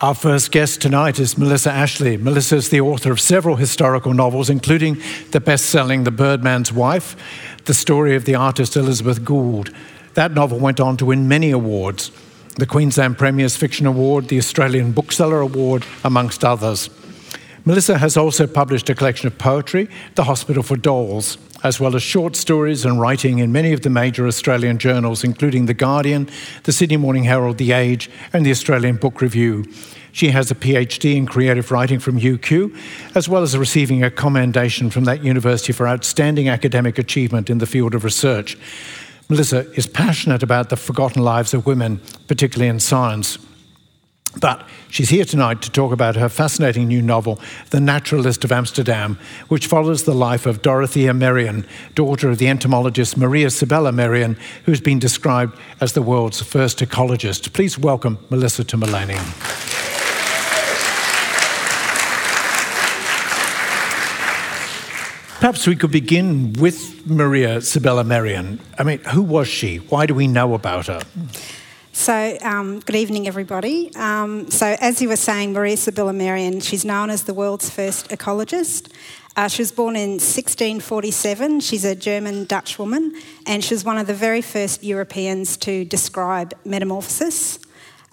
Our first guest tonight is Melissa Ashley. Melissa is the author of several historical novels, including the best selling The Birdman's Wife, the story of the artist Elizabeth Gould. That novel went on to win many awards the Queensland Premier's Fiction Award, the Australian Bookseller Award, amongst others. Melissa has also published a collection of poetry, The Hospital for Dolls, as well as short stories and writing in many of the major Australian journals, including The Guardian, the Sydney Morning Herald, The Age, and the Australian Book Review. She has a PhD in creative writing from UQ, as well as receiving a commendation from that university for outstanding academic achievement in the field of research. Melissa is passionate about the forgotten lives of women, particularly in science. But she's here tonight to talk about her fascinating new novel, The Naturalist of Amsterdam, which follows the life of Dorothea Merian, daughter of the entomologist Maria Sibylla Merian, who's been described as the world's first ecologist. Please welcome Melissa to Millennium. Perhaps we could begin with Maria Sibylla Merian. I mean, who was she? Why do we know about her? So, um, good evening, everybody. Um, so, as you were saying, Maria Sibylla Merian, she's known as the world's first ecologist. Uh, she was born in 1647. She's a German Dutch woman, and she was one of the very first Europeans to describe metamorphosis.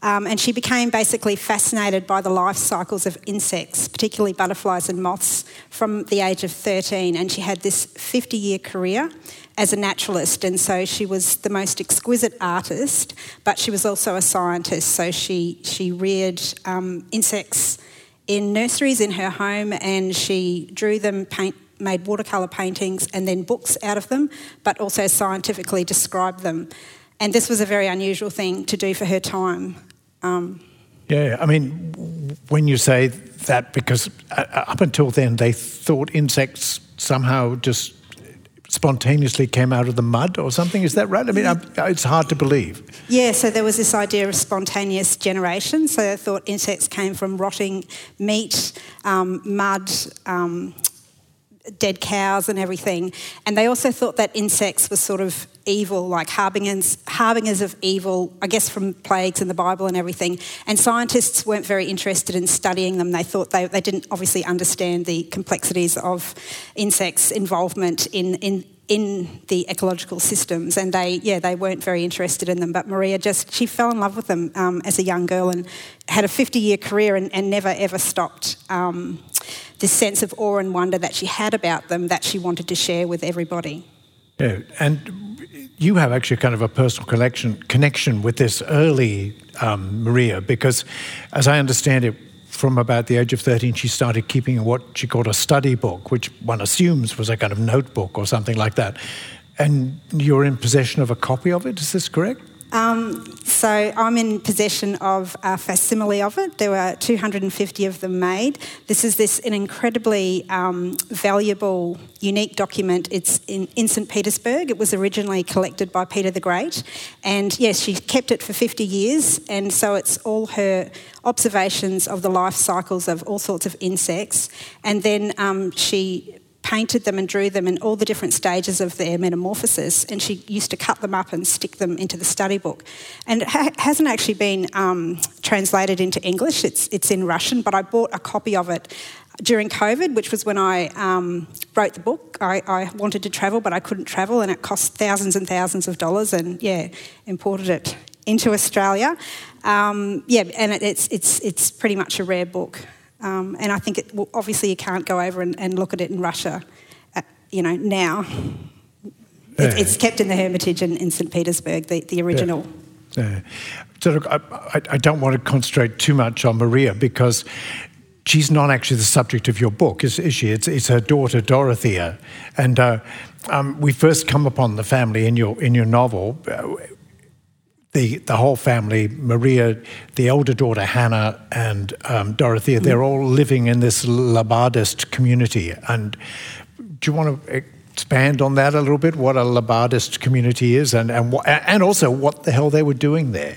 Um, and she became basically fascinated by the life cycles of insects, particularly butterflies and moths, from the age of 13. And she had this 50 year career as a naturalist. And so she was the most exquisite artist, but she was also a scientist. So she, she reared um, insects in nurseries in her home and she drew them, paint, made watercolour paintings and then books out of them, but also scientifically described them. And this was a very unusual thing to do for her time. Um, yeah, I mean, when you say that, because uh, up until then they thought insects somehow just spontaneously came out of the mud or something. Is that right? I mean, it's hard to believe. Yeah, so there was this idea of spontaneous generation. So they thought insects came from rotting meat, um, mud, um, dead cows and everything. And they also thought that insects were sort of evil, like harbingers, harbingers of evil, I guess from plagues in the Bible and everything. And scientists weren't very interested in studying them. They thought they, they didn't obviously understand the complexities of insects' involvement in, in, in the ecological systems and they yeah they weren't very interested in them but maria just she fell in love with them um, as a young girl and had a 50 year career and, and never ever stopped um, this sense of awe and wonder that she had about them that she wanted to share with everybody yeah and you have actually kind of a personal connection connection with this early um, maria because as i understand it from about the age of 13, she started keeping what she called a study book, which one assumes was a kind of notebook or something like that. And you're in possession of a copy of it, is this correct? Um, so I'm in possession of a facsimile of it. There were 250 of them made. This is this an incredibly um, valuable, unique document. It's in, in St Petersburg. It was originally collected by Peter the Great, and yes, she kept it for 50 years. And so it's all her observations of the life cycles of all sorts of insects, and then um, she painted them and drew them in all the different stages of their metamorphosis, and she used to cut them up and stick them into the study book. And it ha- hasn't actually been um, translated into English, it's, it's in Russian, but I bought a copy of it during COVID, which was when I um, wrote the book. I, I, wanted to travel, but I couldn't travel, and it cost thousands and thousands of dollars, and yeah, imported it into Australia. Um, yeah, and it, it's, it's, it's pretty much a rare book. Um, and I think it, well, obviously you can't go over and, and look at it in Russia, uh, you know, now. Yeah. It, it's kept in the Hermitage in, in St. Petersburg, the, the original. Yeah. yeah. So look, I, I don't want to concentrate too much on Maria because she's not actually the subject of your book, is, is she? It's, it's, her daughter Dorothea, and uh, um, we first come upon the family in your in your novel. The, the whole family, Maria, the elder daughter Hannah, and um, Dorothea, they're all living in this Labadist community. And do you want to expand on that a little bit? What a Labadist community is, and and and also what the hell they were doing there?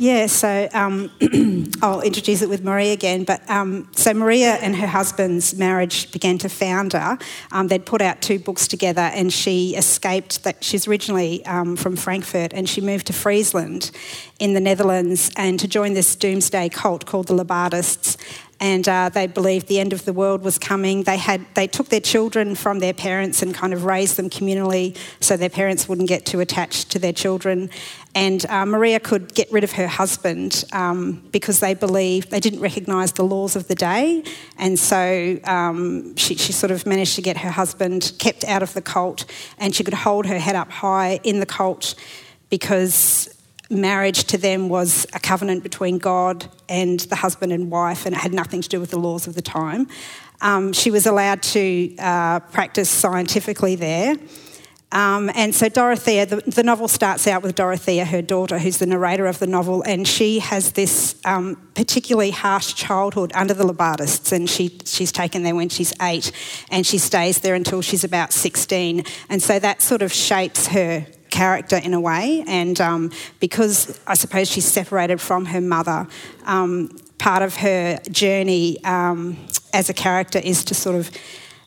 Yeah, so um, I'll introduce it with Maria again. But um, so Maria and her husband's marriage began to founder. Um, they'd put out two books together, and she escaped. That she's originally um, from Frankfurt, and she moved to Friesland, in the Netherlands, and to join this doomsday cult called the Labadists and uh, they believed the end of the world was coming. They had they took their children from their parents and kind of raised them communally, so their parents wouldn't get too attached to their children. And uh, Maria could get rid of her husband um, because they believed they didn't recognise the laws of the day, and so um, she, she sort of managed to get her husband kept out of the cult, and she could hold her head up high in the cult because marriage to them was a covenant between God and the husband and wife, and it had nothing to do with the laws of the time. Um, she was allowed to uh, practice scientifically there. Um, and so Dorothea, the, the, novel starts out with Dorothea, her daughter, who's the narrator of the novel, and she has this um, particularly harsh childhood under the Labadists, and she, she's taken there when she's eight, and she stays there until she's about 16. And so that sort of shapes her character in a way. And um, because I suppose she's separated from her mother, um, part of her journey um, as a character is to sort of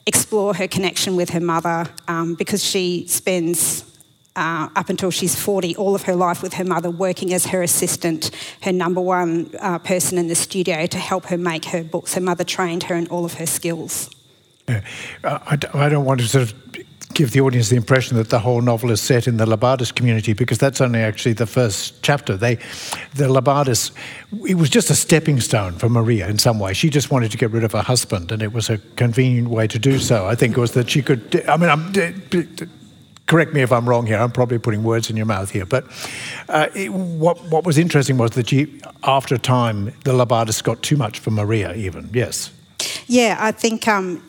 explore her connection with her mother um, because she spends. Uh, up until she's 40, all of her life with her mother, working as her assistant, her number one uh, person in the studio to help her make her books. Her mother trained her in all of her skills. Yeah. I don't want to sort of give the audience the impression that the whole novel is set in the Labadist community because that's only actually the first chapter. They, the Labadists, it was just a stepping stone for Maria in some way. She just wanted to get rid of her husband, and it was a convenient way to do so. I think it was that she could. I mean, I'm, correct me if I'm wrong here. I'm probably putting words in your mouth here, but uh, it, what what was interesting was that she, after time, the Labadists got too much for Maria. Even yes. Yeah, I think. Um,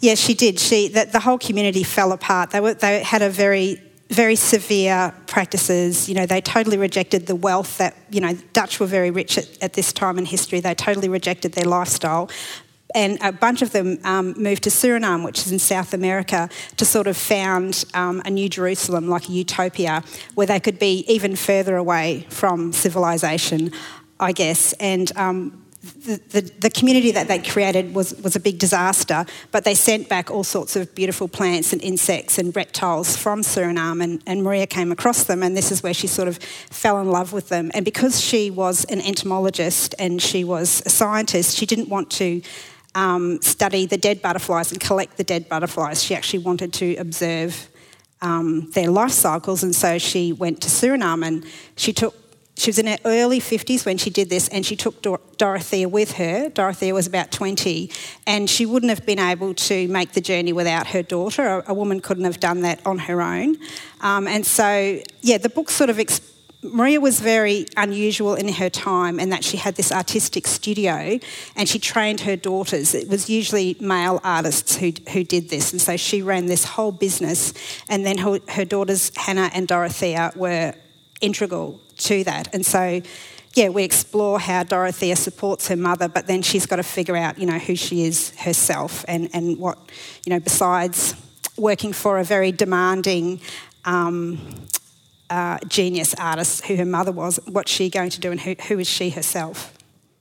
Yes, she did. She the, the whole community fell apart. They were they had a very very severe practices. You know, they totally rejected the wealth that, you know, Dutch were very rich at, at this time in history. They totally rejected their lifestyle. And a bunch of them um, moved to Suriname, which is in South America, to sort of found um, a new Jerusalem, like a utopia, where they could be even further away from civilization, I guess. And um, the, the, community that they created was, was a big disaster, but they sent back all sorts of beautiful plants and insects and reptiles from Suriname, and, and Maria came across them, and this is where she sort of fell in love with them. And because she was an entomologist and she was a scientist, she didn't want to um, study the dead butterflies and collect the dead butterflies. She actually wanted to observe um, their life cycles, and so she went to Suriname and she took she was in her early 50s when she did this, and she took Dor- Dorothea with her. Dorothea was about 20, and she wouldn't have been able to make the journey without her daughter. A, a woman couldn't have done that on her own. Um, and so, yeah, the book sort of. Exp- Maria was very unusual in her time in that she had this artistic studio and she trained her daughters. It was usually male artists who, who did this, and so she ran this whole business. And then her, her daughters, Hannah and Dorothea, were integral to that. And so, yeah, we explore how Dorothea supports her mother, but then she's got to figure out, you know, who she is herself and, and what, you know, besides working for a very demanding um, uh, genius artist who her mother was, what's she going to do and who, who is she herself?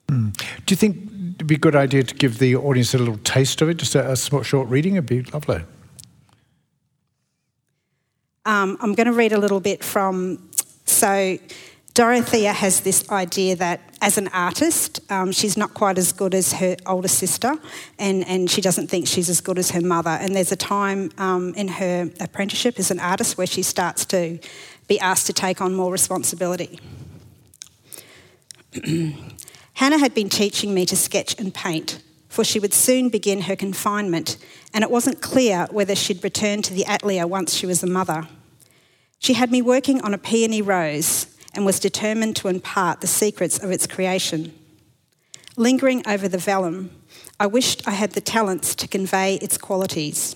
Mm. Do you think it'd be a good idea to give the audience a little taste of it, just a, a short reading? It'd be lovely. Um, I'm going to read a little bit from so Dorothea has this idea that as an artist, um, she's not quite as good as her older sister, and, and she doesn't think she's as good as her mother. And there's a time um, in her apprenticeship as an artist where she starts to be asked to take on more responsibility. Hannah had been teaching me to sketch and paint, for she would soon begin her confinement, and it wasn't clear whether she'd return to the atelier once she was a mother. She had me working on a peony rose and was determined to impart the secrets of its creation. Lingering over the vellum, I wished I had the talents to convey its qualities.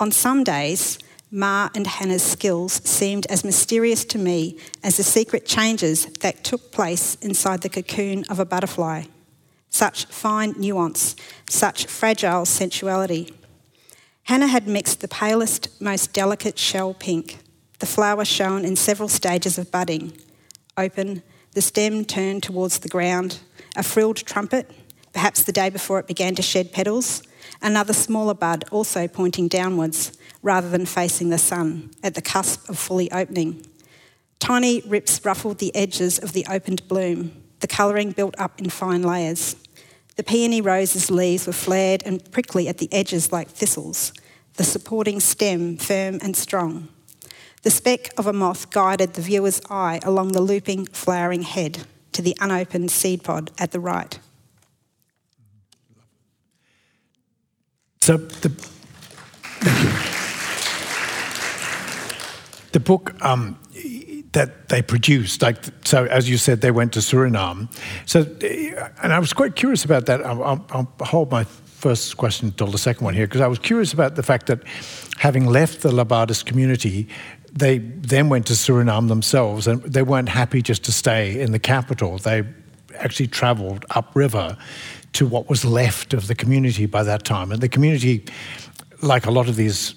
On some days, Ma and Hannah's skills seemed as mysterious to me as the secret changes that took place inside the cocoon of a butterfly. Such fine nuance, such fragile sensuality. Hannah had mixed the palest, most delicate shell pink the flower shown in several stages of budding open, The stem turned towards the ground, a frilled trumpet, perhaps the day before it began to shed petals, another smaller bud also pointing downwards rather than facing the sun, at the cusp of fully opening. Tiny rips ruffled the edges of the opened bloom, the colouring built up in fine layers. The peony rose's leaves were flared and prickly at the edges like thistles, the supporting stem firm and strong. The speck of a moth guided the viewer's eye along the looping, flowering head to the unopened seed pod at the right. So the, the book um, that they produced, like so, as you said, they went to Suriname. So, and I was quite curious about that. I'll, I'll, hold my first question until the second one here because I was curious about the fact that having left the Labadist community, they then went to Suriname themselves, and they weren't happy just to stay in the capital. They actually travelled upriver to what was left of the community by that time, and the community, like a lot of these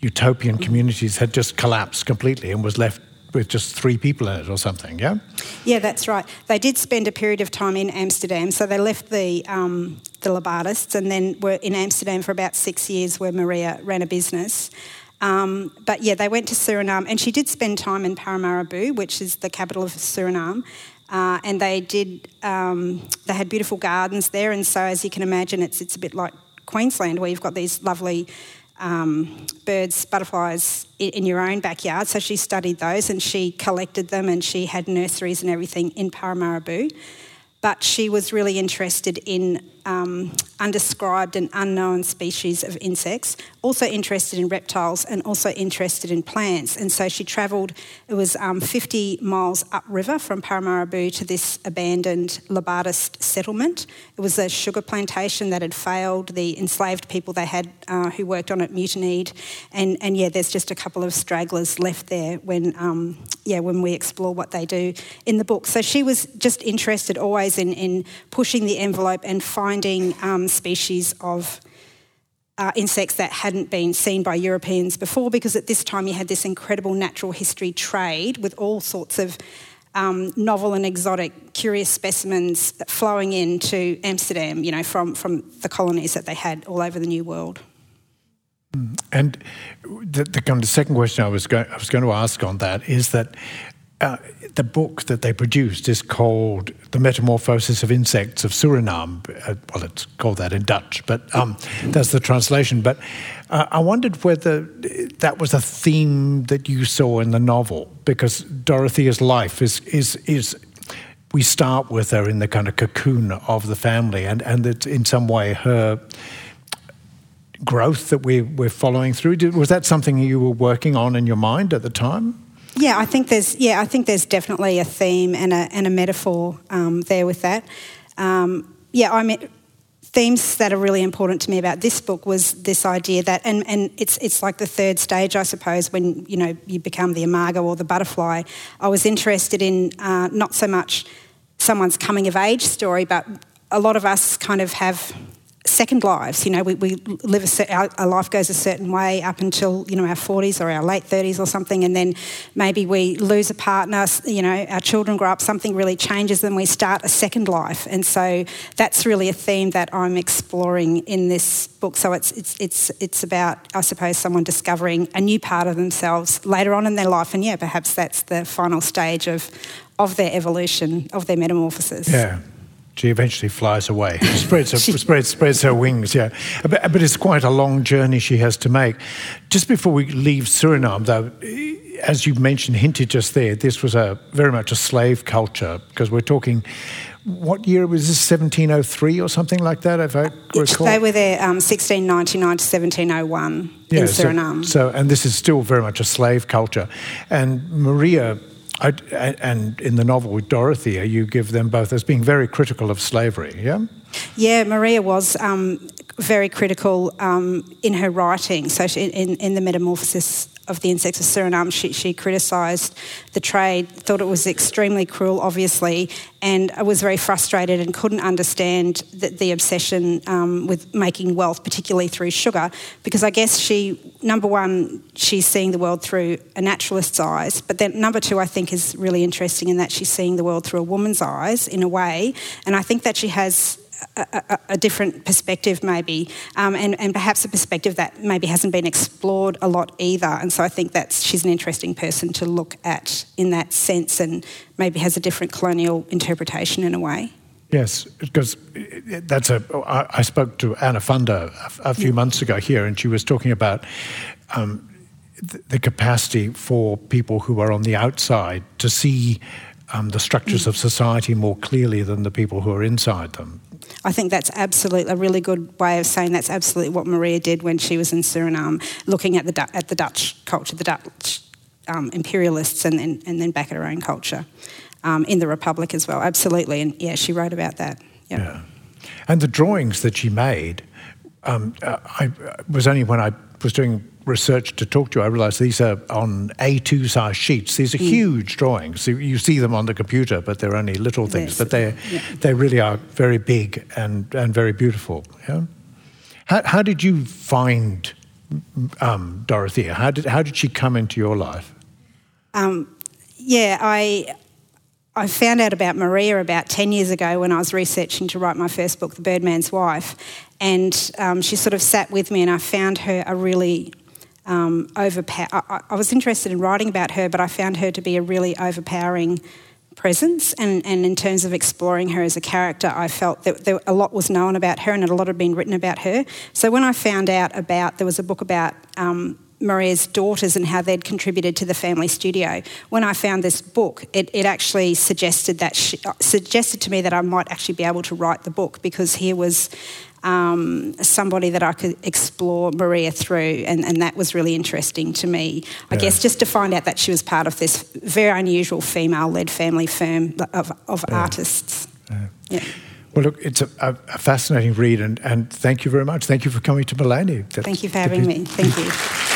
utopian communities, had just collapsed completely and was left with just three people in it or something, yeah? Yeah, that's right. They did spend a period of time in Amsterdam, so they left the um, the Labadists and then were in Amsterdam for about six years, where Maria ran a business. Um, but yeah, they went to Suriname, and she did spend time in Paramaribo, which is the capital of Suriname. Uh, and they did. Um, they had beautiful gardens there, and so as you can imagine, it's it's a bit like Queensland, where you've got these lovely um, birds, butterflies in, your own backyard. So she studied those, and she collected them, and she had nurseries and everything in Paramaribo. But she was really interested in um, undescribed and unknown species of insects, also interested in reptiles and also interested in plants. And so she travelled, it was um, 50 miles upriver from Paramaribo to this abandoned Labadist settlement. It was a sugar plantation that had failed. The enslaved people they had uh, who worked on it mutinied. And, and yeah, there's just a couple of stragglers left there when, um, yeah, when we explore what they do in the book. So she was just interested always in, in pushing the envelope and finding um, species of uh, insects that hadn't been seen by Europeans before, because at this time you had this incredible natural history trade with all sorts of um, novel and exotic, curious specimens flowing into Amsterdam, you know, from, from the colonies that they had all over the New World. Mm. And the, the, of second question I was, I was going to ask on that is that uh, the book that they produced is called The Metamorphosis of Insects of Suriname. Uh, well, it's called that in Dutch, but um, that's the translation. But uh, I wondered whether that was a theme that you saw in the novel, because Dorothea's life is, is, is we start with her in the kind of cocoon of the family, and, and it's in some way her growth that we, we're following through. Was that something you were working on in your mind at the time? Yeah, I think there's yeah, I think there's definitely a theme and a and a metaphor um, there with that. Um, yeah, I mean, themes that are really important to me about this book was this idea that, and, and it's it's like the third stage, I suppose, when you know you become the imago or the butterfly. I was interested in uh, not so much someone's coming of age story, but a lot of us kind of have second lives. You know, we, we live a, our, our, life goes a certain way up until you know our 40s or our late 30s or something, and then maybe we lose a partner. You know, our children grow up, something really changes, and we start a second life. And so that's really a theme that I'm exploring in this book. So it's it's it's it's about I suppose someone discovering a new part of themselves later on in their life, and yeah, perhaps that's the final stage of of their evolution, of their metamorphosis. Yeah she eventually flies away, spreads her, spreads, spreads her wings, yeah. But, but, it's quite a long journey she has to make. Just before we leave Suriname, though, as you mentioned, hinted just there, this was a very much a slave culture because we're talking. What year was this? 1703 or something like that, if I recall. They were there um, 1699 to 1701 yeah, in Suriname. So, so, and this is still very much a slave culture. And Maria I, and in the novel with Dorothea, you give them both as being very critical of slavery, yeah? Yeah, Maria was um, very critical um, in her writing. So, she, in, in the Metamorphosis of the insects of Suriname. She, she criticised the trade, thought it was extremely cruel, obviously, and was very frustrated and couldn't understand the, the obsession um, with making wealth, particularly through sugar, because I guess she, number one, she's seeing the world through a naturalist's eyes, but then number two, I think is really interesting in that she's seeing the world through a woman's eyes in a way, and I think that she has a, a, different perspective, maybe, um, and, and perhaps a perspective that maybe hasn't been explored a lot either. And so I think that she's an interesting person to look at in that sense and maybe has a different colonial interpretation in a way. Yes, because that's a. I spoke to Anna Funder a, few yeah. months ago here, and she was talking about um, the capacity for people who are on the outside to see um, the structures mm. of society more clearly than the people who are inside them. I think that's absolutely a really good way of saying that's absolutely what Maria did when she was in Suriname, looking at the at the Dutch culture, the Dutch um, imperialists, and then and then back at her own culture um, in the Republic as well. Absolutely, and yeah, she wrote about that. Yep. Yeah, and the drawings that she made. Um, uh, I was only when I was doing research to talk to you, I realised these are on A2 size sheets. These are mm. huge drawings. You see them on the computer, but they're only little things. Yes. But they yeah. they really are very big and, and very beautiful. Yeah? How, how did you find um, Dorothea? How did, how did she come into your life? Um, yeah, I, I found out about Maria about 10 years ago when I was researching to write my first book, The Birdman's Wife. And um, she sort of sat with me, and I found her a really um, overpower. I, I, was interested in writing about her, but I found her to be a really overpowering presence. And, and in terms of exploring her as a character, I felt that there, a lot was known about her and a lot had been written about her. So when I found out about there was a book about um, Maria's daughters and how they'd contributed to the family studio. When I found this book, it, it actually suggested that she, suggested to me that I might actually be able to write the book because here was um, somebody that I could explore Maria through, and, and that was really interesting to me. I yeah. guess just to find out that she was part of this very unusual female-led family firm of, of yeah. artists. Yeah. yeah. Well, look, it's a, a, fascinating read, and, and thank you very much. Thank you for coming to. That's, thank you for having me. Thank you.